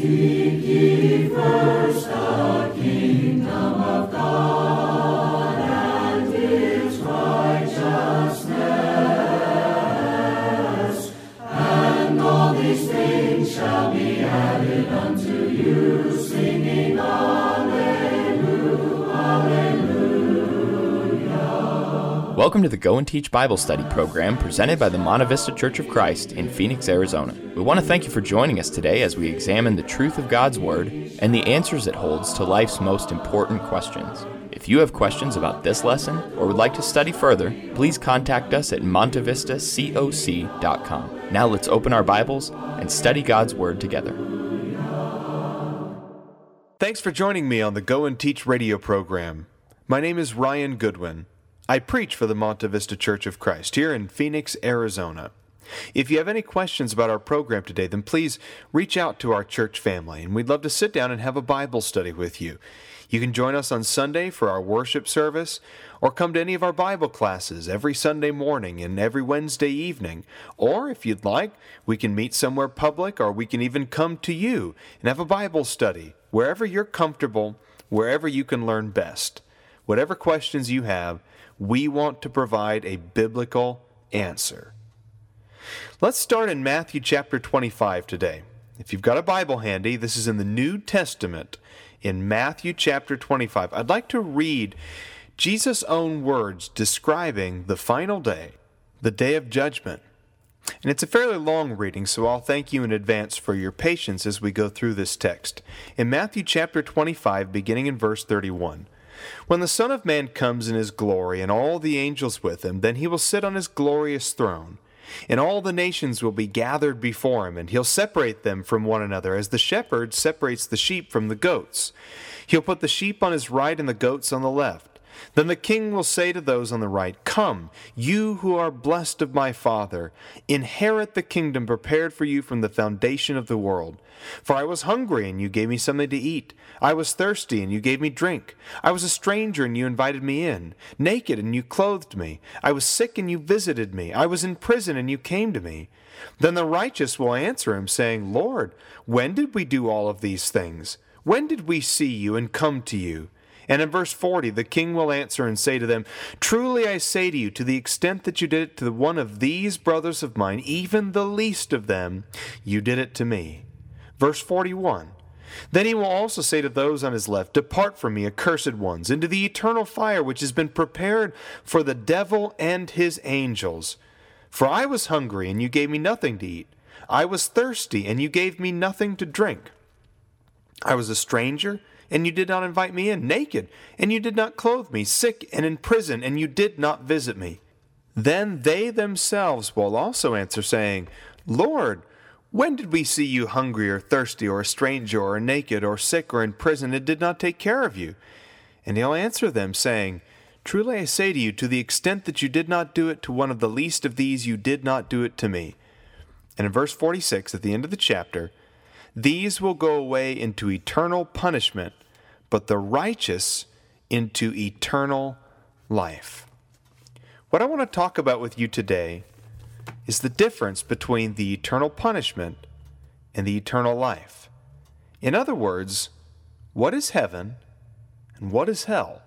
Seek ye first the kingdom of God. Welcome to the Go and Teach Bible Study program presented by the Monte Vista Church of Christ in Phoenix, Arizona. We want to thank you for joining us today as we examine the truth of God's Word and the answers it holds to life's most important questions. If you have questions about this lesson or would like to study further, please contact us at montevistacoc.com. Now let's open our Bibles and study God's Word together. Thanks for joining me on the Go and Teach radio program. My name is Ryan Goodwin. I preach for the Monte Vista Church of Christ here in Phoenix, Arizona. If you have any questions about our program today, then please reach out to our church family, and we'd love to sit down and have a Bible study with you. You can join us on Sunday for our worship service, or come to any of our Bible classes every Sunday morning and every Wednesday evening. Or, if you'd like, we can meet somewhere public, or we can even come to you and have a Bible study, wherever you're comfortable, wherever you can learn best. Whatever questions you have, we want to provide a biblical answer. Let's start in Matthew chapter 25 today. If you've got a Bible handy, this is in the New Testament in Matthew chapter 25. I'd like to read Jesus' own words describing the final day, the day of judgment. And it's a fairly long reading, so I'll thank you in advance for your patience as we go through this text. In Matthew chapter 25, beginning in verse 31. When the Son of Man comes in his glory, and all the angels with him, then he will sit on his glorious throne. And all the nations will be gathered before him, and he'll separate them from one another, as the shepherd separates the sheep from the goats. He'll put the sheep on his right and the goats on the left. Then the king will say to those on the right, Come, you who are blessed of my Father, inherit the kingdom prepared for you from the foundation of the world. For I was hungry, and you gave me something to eat. I was thirsty, and you gave me drink. I was a stranger, and you invited me in. Naked, and you clothed me. I was sick, and you visited me. I was in prison, and you came to me. Then the righteous will answer him, saying, Lord, when did we do all of these things? When did we see you and come to you? And in verse 40, the king will answer and say to them, Truly I say to you, to the extent that you did it to one of these brothers of mine, even the least of them, you did it to me. Verse 41. Then he will also say to those on his left, Depart from me, accursed ones, into the eternal fire which has been prepared for the devil and his angels. For I was hungry, and you gave me nothing to eat. I was thirsty, and you gave me nothing to drink. I was a stranger and you did not invite me in, naked, and you did not clothe me, sick and in prison, and you did not visit me. Then they themselves will also answer, saying, Lord, when did we see you hungry or thirsty or a stranger or naked or sick or in prison and did not take care of you? And he'll answer them, saying, Truly I say to you, to the extent that you did not do it to one of the least of these, you did not do it to me. And in verse 46, at the end of the chapter, these will go away into eternal punishment, but the righteous into eternal life. What I want to talk about with you today is the difference between the eternal punishment and the eternal life. In other words, what is heaven and what is hell?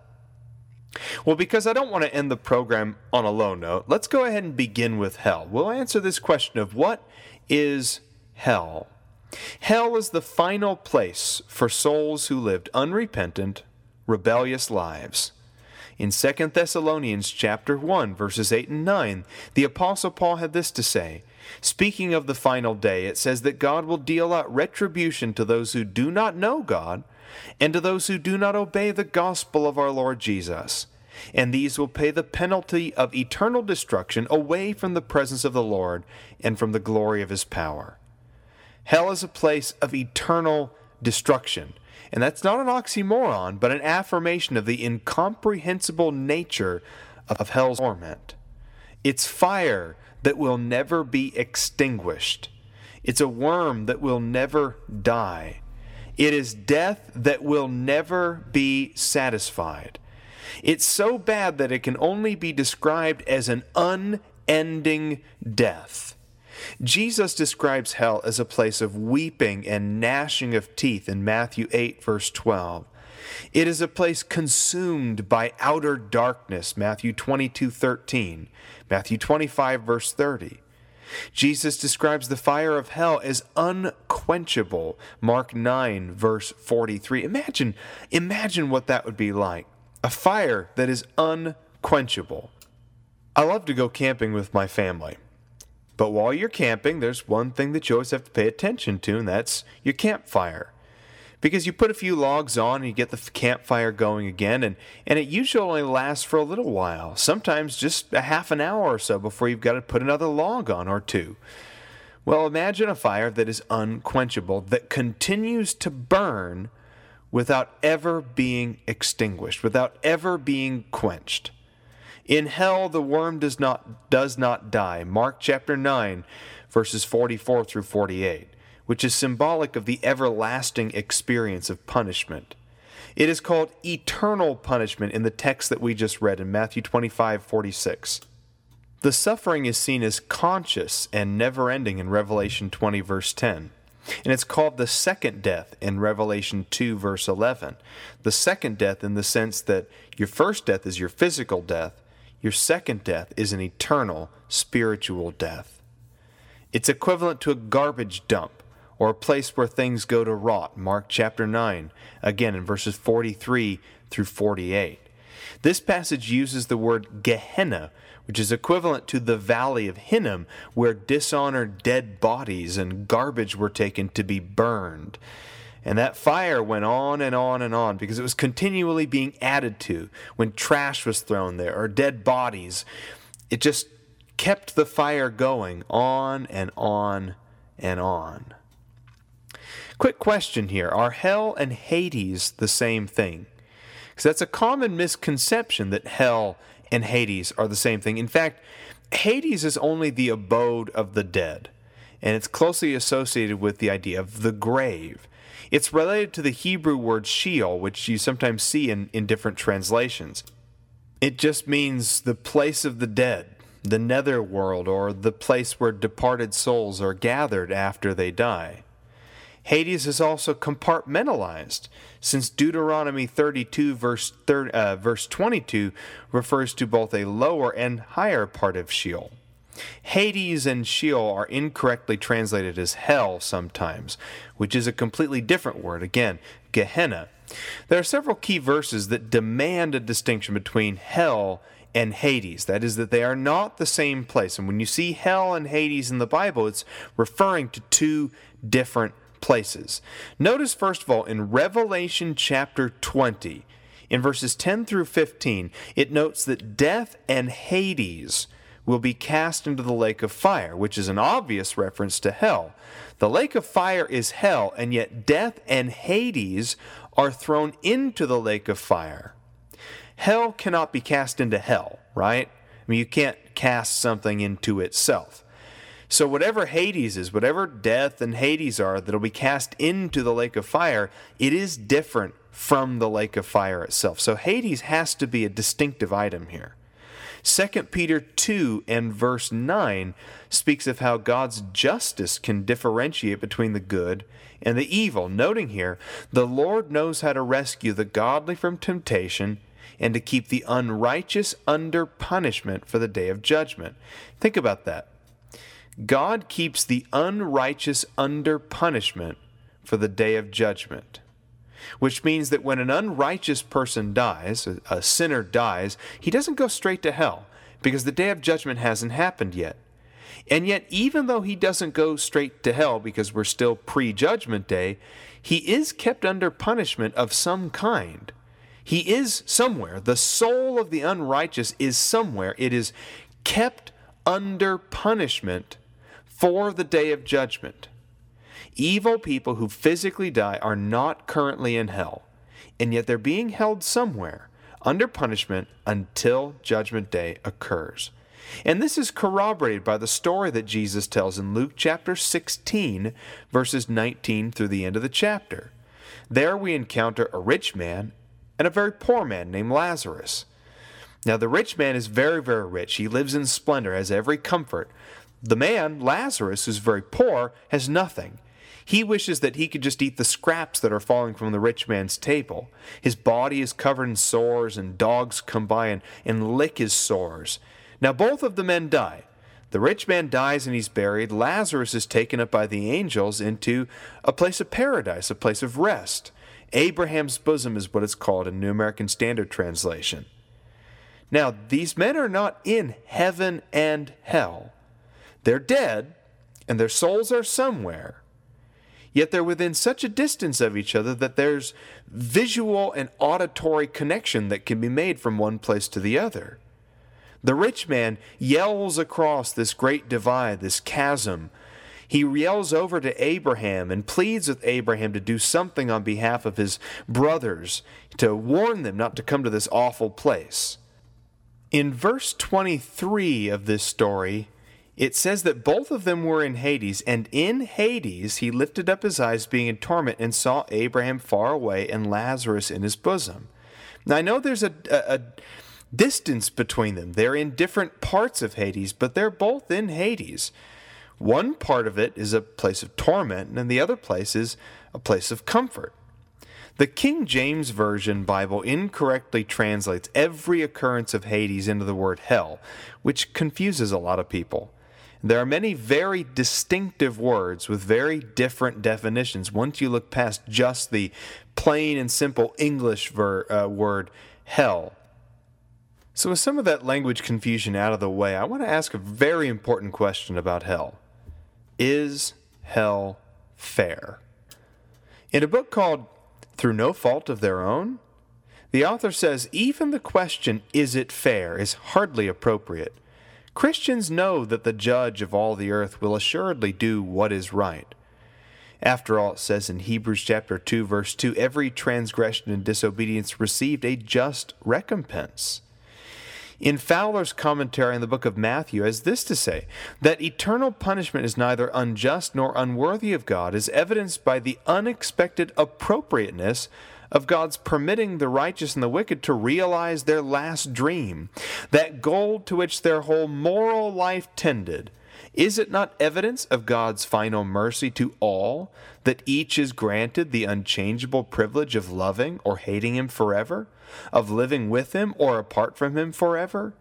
Well, because I don't want to end the program on a low note, let's go ahead and begin with hell. We'll answer this question of what is hell? Hell is the final place for souls who lived unrepentant, rebellious lives. In 2 Thessalonians chapter 1 verses 8 and 9, the apostle Paul had this to say: Speaking of the final day, it says that God will deal out retribution to those who do not know God and to those who do not obey the gospel of our Lord Jesus. And these will pay the penalty of eternal destruction away from the presence of the Lord and from the glory of his power. Hell is a place of eternal destruction. And that's not an oxymoron, but an affirmation of the incomprehensible nature of hell's torment. It's fire that will never be extinguished. It's a worm that will never die. It is death that will never be satisfied. It's so bad that it can only be described as an unending death. Jesus describes hell as a place of weeping and gnashing of teeth in Matthew 8, verse 12. It is a place consumed by outer darkness, Matthew 22, 13, Matthew 25, verse 30. Jesus describes the fire of hell as unquenchable, Mark 9, verse 43. Imagine, imagine what that would be like. A fire that is unquenchable. I love to go camping with my family. But while you're camping, there's one thing that you always have to pay attention to, and that's your campfire. Because you put a few logs on and you get the campfire going again, and, and it usually only lasts for a little while, sometimes just a half an hour or so before you've got to put another log on or two. Well, imagine a fire that is unquenchable, that continues to burn without ever being extinguished, without ever being quenched. In hell the worm does not does not die. Mark chapter 9 verses 44 through 48, which is symbolic of the everlasting experience of punishment. It is called eternal punishment in the text that we just read in Matthew 25:46. The suffering is seen as conscious and never ending in Revelation 20, verse 10. And it's called the second death in Revelation 2, verse 11. The second death, in the sense that your first death is your physical death, your second death is an eternal spiritual death. It's equivalent to a garbage dump or a place where things go to rot. Mark chapter 9, again in verses 43 through 48. This passage uses the word Gehenna, which is equivalent to the valley of Hinnom, where dishonored dead bodies and garbage were taken to be burned. And that fire went on and on and on because it was continually being added to when trash was thrown there or dead bodies. It just kept the fire going on and on and on. Quick question here Are hell and Hades the same thing? Because that's a common misconception that hell and Hades are the same thing. In fact, Hades is only the abode of the dead, and it's closely associated with the idea of the grave. It's related to the Hebrew word Sheol, which you sometimes see in, in different translations. It just means the place of the dead, the nether world, or the place where departed souls are gathered after they die. Hades is also compartmentalized, since Deuteronomy 32, verse, 30, uh, verse 22, refers to both a lower and higher part of Sheol. Hades and Sheol are incorrectly translated as hell sometimes, which is a completely different word. Again, Gehenna. There are several key verses that demand a distinction between hell and Hades. That is, that they are not the same place. And when you see hell and Hades in the Bible, it's referring to two different places. Notice, first of all, in Revelation chapter 20, in verses 10 through 15, it notes that death and Hades will be cast into the lake of fire, which is an obvious reference to hell. The lake of fire is hell, and yet death and Hades are thrown into the lake of fire. Hell cannot be cast into hell, right? I mean, you can't cast something into itself. So, whatever Hades is, whatever death and Hades are that'll be cast into the lake of fire, it is different from the lake of fire itself. So, Hades has to be a distinctive item here. 2 Peter 2 and verse 9 speaks of how God's justice can differentiate between the good and the evil, noting here, the Lord knows how to rescue the godly from temptation and to keep the unrighteous under punishment for the day of judgment. Think about that. God keeps the unrighteous under punishment for the day of judgment which means that when an unrighteous person dies, a, sinner dies, he doesn't go straight to hell because the day of judgment hasn't happened yet. And yet, even though he doesn't go straight to hell because we're still pre judgment day, he is kept under punishment of some kind. He is somewhere. The soul of the unrighteous is somewhere. It is kept under punishment for the day of judgment. Evil people who physically die are not currently in hell, and yet they're being held somewhere under punishment until Judgment Day occurs. And this is corroborated by the story that Jesus tells in Luke chapter 16, verses 19 through the end of the chapter. There we encounter a rich man and a very poor man named Lazarus. Now, the rich man is very, very rich. He lives in splendor, has every comfort. The man, Lazarus, who's very poor, has nothing. He wishes that he could just eat the scraps that are falling from the rich man's table. His body is covered in sores, and dogs come by and, and lick his sores. Now both of the men die. The rich man dies and he's buried. Lazarus is taken up by the angels into a place of paradise, a place of rest. Abraham's bosom is what it's called in New American Standard Translation. Now, these men are not in heaven and hell. They're dead, and their souls are somewhere. Yet they're within such a distance of each other that there's visual and auditory connection that can be made from one place to the other. The rich man yells across this great divide, this chasm. He yells over to Abraham and pleads with Abraham to do something on behalf of his brothers, to warn them not to come to this awful place. In verse 23 of this story, it says that both of them were in Hades, and in Hades he lifted up his eyes, being in torment, and saw Abraham far away and Lazarus in his bosom. Now I know there's a, a, a distance between them. They're in different parts of Hades, but they're both in Hades. One part of it is a place of torment, and the other place is a place of comfort. The King James Version Bible incorrectly translates every occurrence of Hades into the word hell, which confuses a lot of people. There are many very distinctive words with very different definitions once you look past just the plain and simple English ver, uh, word hell. So, with some of that language confusion out of the way, I want to ask a very important question about hell Is hell fair? In a book called Through No Fault of Their Own, the author says even the question, Is it fair, is hardly appropriate. Christians know that the judge of all the earth will assuredly do what is right. After all, it says in Hebrews chapter 2, verse 2 every transgression and disobedience received a just recompense. In Fowler's commentary on the book of Matthew, has this to say that eternal punishment is neither unjust nor unworthy of God, is evidenced by the unexpected appropriateness of God's permitting the righteous and the wicked to realize their last dream, that goal to which their whole moral life tended. Is it not evidence of God's final mercy to all that each is granted the unchangeable privilege of loving or hating Him forever? of living with him or apart from him forever?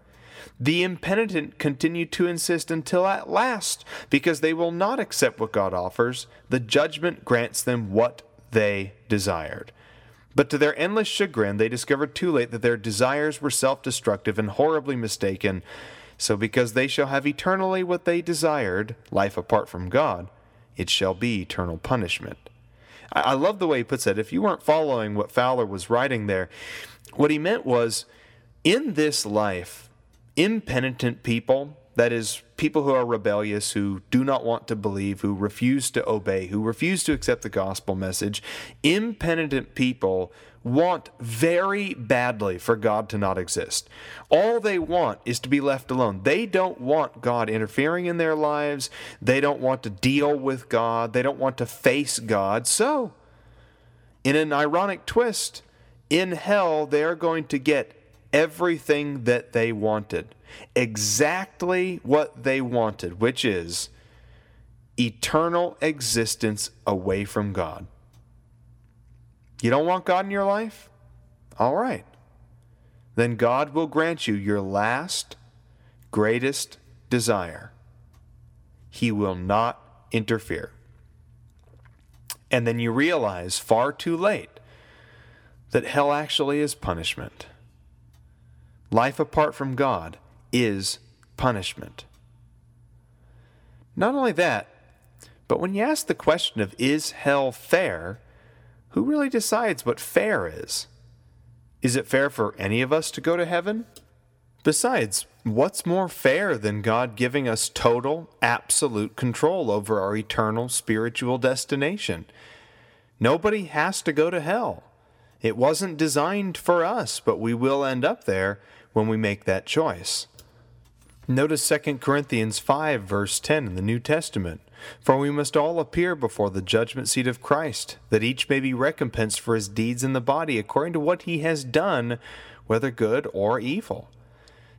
The impenitent continue to insist until at last, because they will not accept what God offers, the judgment grants them what they desired. But to their endless chagrin, they discovered too late that their desires were self destructive and horribly mistaken. So, because they shall have eternally what they desired, life apart from God, it shall be eternal punishment. I love the way he puts that. If you weren't following what Fowler was writing there, what he meant was in this life, impenitent people, that is, people who are rebellious, who do not want to believe, who refuse to obey, who refuse to accept the gospel message, impenitent people want very badly for God to not exist. All they want is to be left alone. They don't want God interfering in their lives. They don't want to deal with God. They don't want to face God. So, in an ironic twist, in hell, they're going to get everything that they wanted. Exactly what they wanted, which is eternal existence away from God. You don't want God in your life? All right. Then God will grant you your last, greatest desire. He will not interfere. And then you realize far too late that hell actually is punishment. Life apart from God is punishment. Not only that, but when you ask the question of is hell fair, who really decides what fair is? Is it fair for any of us to go to heaven? Besides, what's more fair than God giving us total, absolute control over our eternal spiritual destination? Nobody has to go to hell. It wasn't designed for us, but we will end up there when we make that choice. Notice 2 Corinthians 5, verse 10 in the New Testament. For we must all appear before the judgment seat of Christ, that each may be recompensed for his deeds in the body according to what he has done, whether good or evil.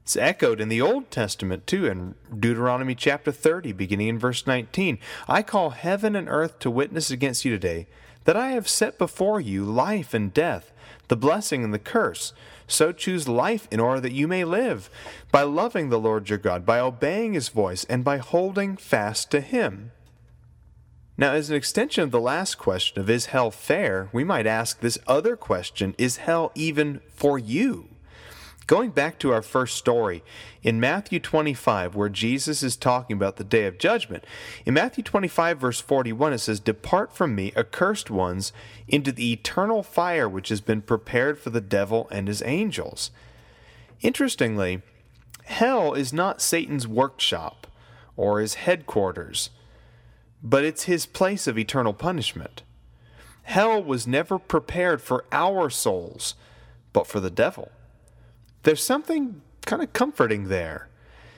It's echoed in the Old Testament too, in Deuteronomy chapter 30, beginning in verse 19. I call heaven and earth to witness against you today that I have set before you life and death, the blessing and the curse. So choose life in order that you may live, by loving the Lord your God, by obeying his voice, and by holding fast to him. Now, as an extension of the last question of is hell fair, we might ask this other question is hell even for you? Going back to our first story, in Matthew 25, where Jesus is talking about the day of judgment, in Matthew 25, verse 41, it says, Depart from me, accursed ones, into the eternal fire which has been prepared for the devil and his angels. Interestingly, hell is not Satan's workshop or his headquarters, but it's his place of eternal punishment. Hell was never prepared for our souls, but for the devil. There's something kind of comforting there.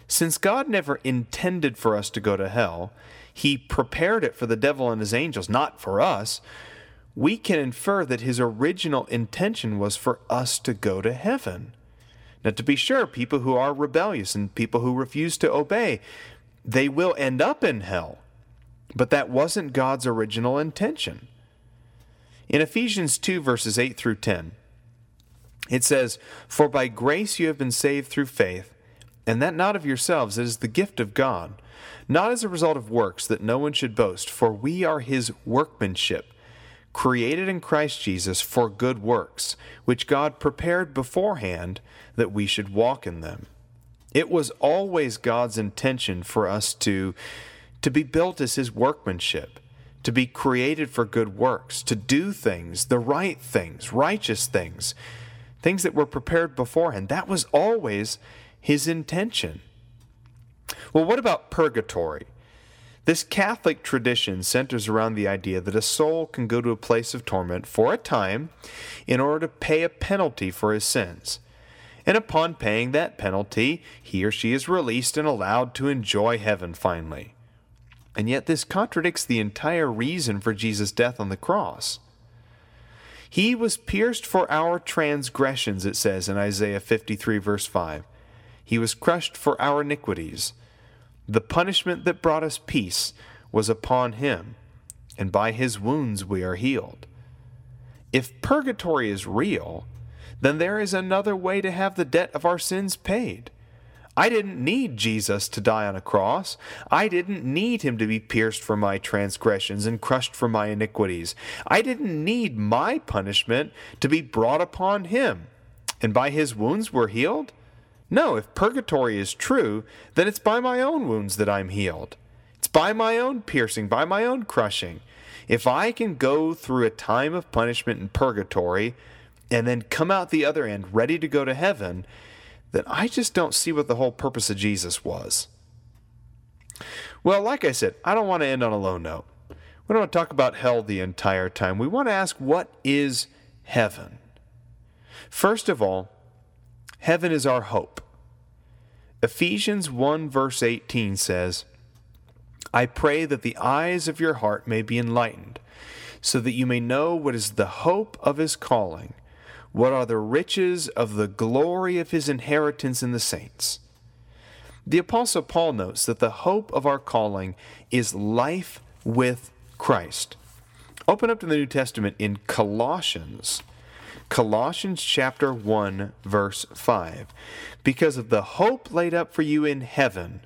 Since God never intended for us to go to hell, He prepared it for the devil and his angels, not for us. We can infer that His original intention was for us to go to heaven. Now, to be sure, people who are rebellious and people who refuse to obey, they will end up in hell. But that wasn't God's original intention. In Ephesians 2, verses 8 through 10, it says, For by grace you have been saved through faith, and that not of yourselves, it is the gift of God, not as a result of works, that no one should boast, for we are his workmanship, created in Christ Jesus for good works, which God prepared beforehand that we should walk in them. It was always God's intention for us to, to be built as his workmanship to be created for good works, to do things, the right things, righteous things, things that were prepared beforehand. That was always his intention. Well, what about purgatory? This Catholic tradition centers around the idea that a soul can go to a place of torment for a time in order to pay a penalty for his sins. And upon paying that penalty, he or she is released and allowed to enjoy heaven finally. And yet, this contradicts the entire reason for Jesus' death on the cross. He was pierced for our transgressions, it says in Isaiah 53, verse 5. He was crushed for our iniquities. The punishment that brought us peace was upon him, and by his wounds we are healed. If purgatory is real, then there is another way to have the debt of our sins paid. I didn't need Jesus to die on a cross. I didn't need him to be pierced for my transgressions and crushed for my iniquities. I didn't need my punishment to be brought upon him. And by his wounds we're healed? No, if purgatory is true, then it's by my own wounds that I'm healed. It's by my own piercing, by my own crushing. If I can go through a time of punishment in purgatory and then come out the other end ready to go to heaven, then I just don't see what the whole purpose of Jesus was. Well, like I said, I don't want to end on a low note. We don't want to talk about hell the entire time. We want to ask what is heaven? First of all, heaven is our hope. Ephesians 1, verse 18 says, I pray that the eyes of your heart may be enlightened, so that you may know what is the hope of his calling what are the riches of the glory of his inheritance in the saints? The Apostle Paul notes that the hope of our calling is life with Christ. Open up to the New Testament in Colossians. Colossians chapter 1 verse 5 because of the hope laid up for you in heaven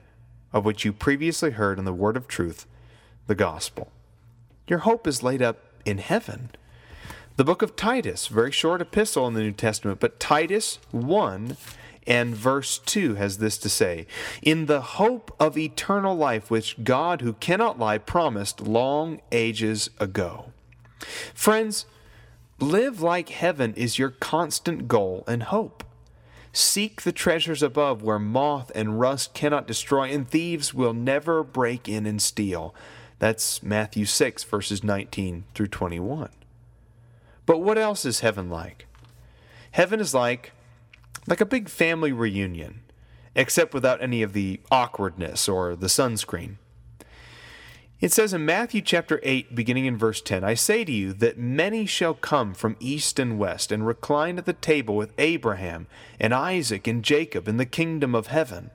of which you previously heard in the word of truth the gospel your hope is laid up in heaven the book of Titus, very short epistle in the New Testament, but Titus 1 and verse 2 has this to say In the hope of eternal life, which God, who cannot lie, promised long ages ago. Friends, live like heaven is your constant goal and hope. Seek the treasures above where moth and rust cannot destroy, and thieves will never break in and steal. That's Matthew 6, verses 19 through 21. But what else is heaven like? Heaven is like like a big family reunion, except without any of the awkwardness or the sunscreen. It says in Matthew chapter 8, beginning in verse 10, I say to you that many shall come from east and west and recline at the table with Abraham and Isaac and Jacob in the kingdom of heaven.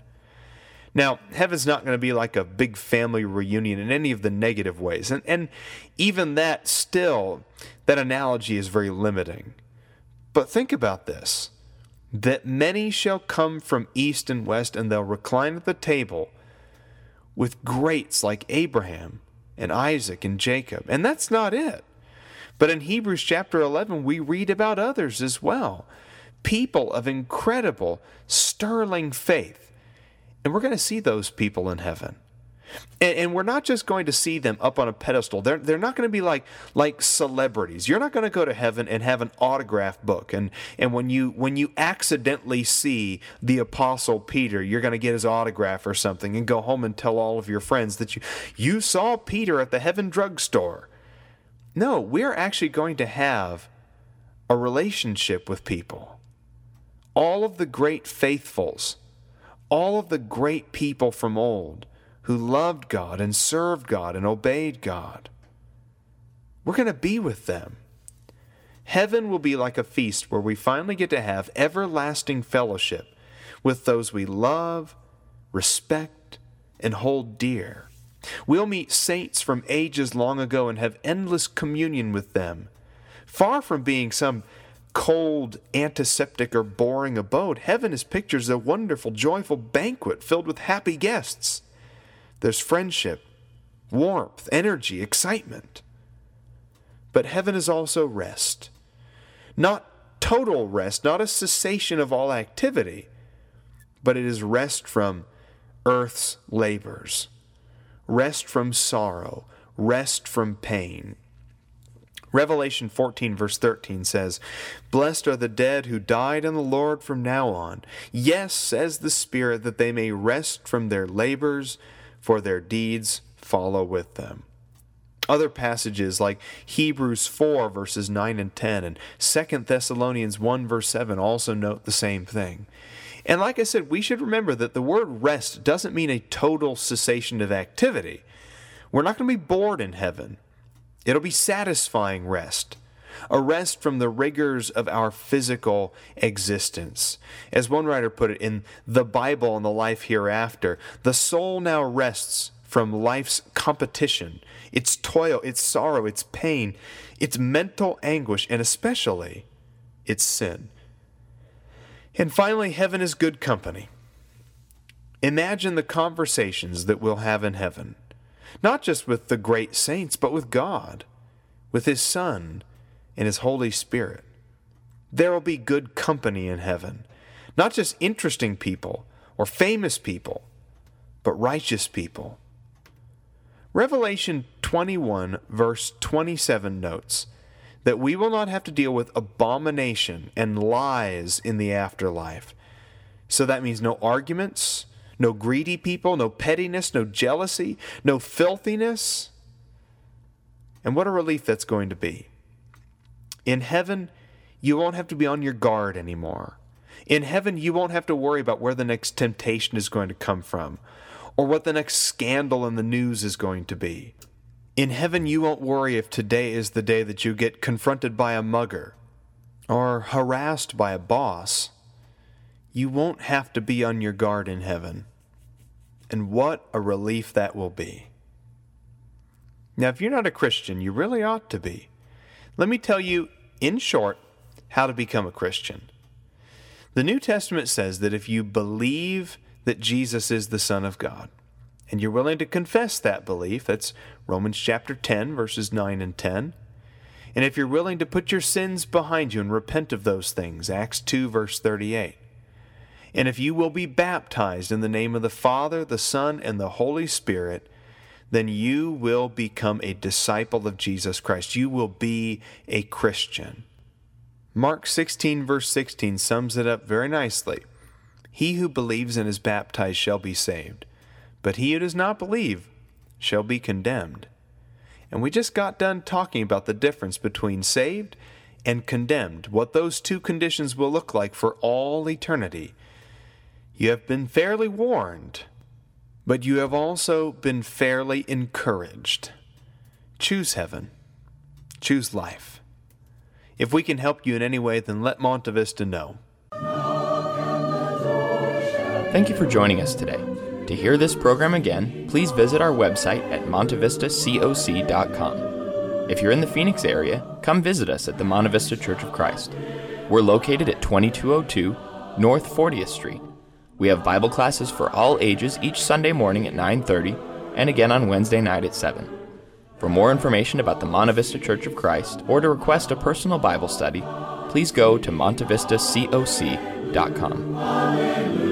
Now, heaven's not going to be like a big family reunion in any of the negative ways. And, and even that, still, that analogy is very limiting. But think about this that many shall come from east and west, and they'll recline at the table with greats like Abraham and Isaac and Jacob. And that's not it. But in Hebrews chapter 11, we read about others as well people of incredible, sterling faith and we're going to see those people in heaven. And, and, we're not just going to see them up on a pedestal. They're, they're not going to be like, like celebrities. You're not going to go to heaven and have an autograph book. And, and when, you, when you accidentally see the Apostle Peter, you're going to get his autograph or something and go home and tell all of your friends that you, you saw Peter at the heaven drugstore. No, we're actually going to have a relationship with people. All of the great faithfuls all of the great people from old who loved God and served God and obeyed God. We're going to be with them. Heaven will be like a feast where we finally get to have everlasting fellowship with those we love, respect, and hold dear. We'll meet saints from ages long ago and have endless communion with them. Far from being some cold, antiseptic, or boring abode. Heaven is pictured as a wonderful, joyful banquet filled with happy guests. There's friendship, warmth, energy, excitement. But heaven is also rest. Not total rest, not a cessation of all activity, but it is rest from earth's labors, rest from sorrow, rest from pain. Revelation 14, verse 13 says, Blessed are the dead who died in the Lord from now on. Yes, says the Spirit, that they may rest from their labors, for their deeds follow with them. Other passages like Hebrews 4, verses 9 and 10, and 2 Thessalonians 1, verse 7 also note the same thing. And like I said, we should remember that the word rest doesn't mean a total cessation of activity. We're not going to be bored in heaven. It'll be satisfying rest, a rest from the rigors of our physical existence. As one writer put it in The Bible and the Life Hereafter, the soul now rests from life's competition, its toil, its sorrow, its pain, its mental anguish, and especially its sin. And finally, heaven is good company. Imagine the conversations that we'll have in heaven not just with the great saints, but with God, with His Son, and His Holy Spirit. There will be good company in heaven, not just interesting people or famous people, but righteous people. Revelation 21, verse 27 notes that we will not have to deal with abomination and lies in the afterlife. So that means no arguments, no greedy people, no pettiness, no jealousy, no filthiness. And what a relief that's going to be. In heaven, you won't have to be on your guard anymore. In heaven, you won't have to worry about where the next temptation is going to come from or what the next scandal in the news is going to be. In heaven, you won't worry if today is the day that you get confronted by a mugger or harassed by a boss you won't have to be on your guard in heaven. And what a relief that will be. Now, if you're not a Christian, you really ought to be. Let me tell you, in short, how to become a Christian. The New Testament says that if you believe that Jesus is the Son of God, and you're willing to confess that belief, that's Romans chapter 10, verses 9 and 10. And if you're willing to put your sins behind you and repent of those things, Acts 2, verse 38. And if you will be baptized in the name of the Father, the Son, and the Holy Spirit, then you will become a disciple of Jesus Christ. You will be a Christian. Mark 16, verse 16 sums it up very nicely. He who believes and is baptized shall be saved, but he who does not believe shall be condemned. And we just got done talking about the difference between saved and condemned, what those two conditions will look like for all eternity. You have been fairly warned. but you have also been fairly encouraged. Choose heaven. Choose life. If we can help you in any way, then let Monte Vista know. Thank you for joining us today. To hear this program again, please visit our website at montevistacoc.com. If you're in the Phoenix area, come visit us at the Monte Vista Church of Christ. We're located at 2202 North 40th Street. We have Bible classes for all ages each Sunday morning at 9:30 and again on Wednesday night at 7. For more information about the Monte Vista Church of Christ or to request a personal Bible study, please go to montevistacoc.com. Hallelujah.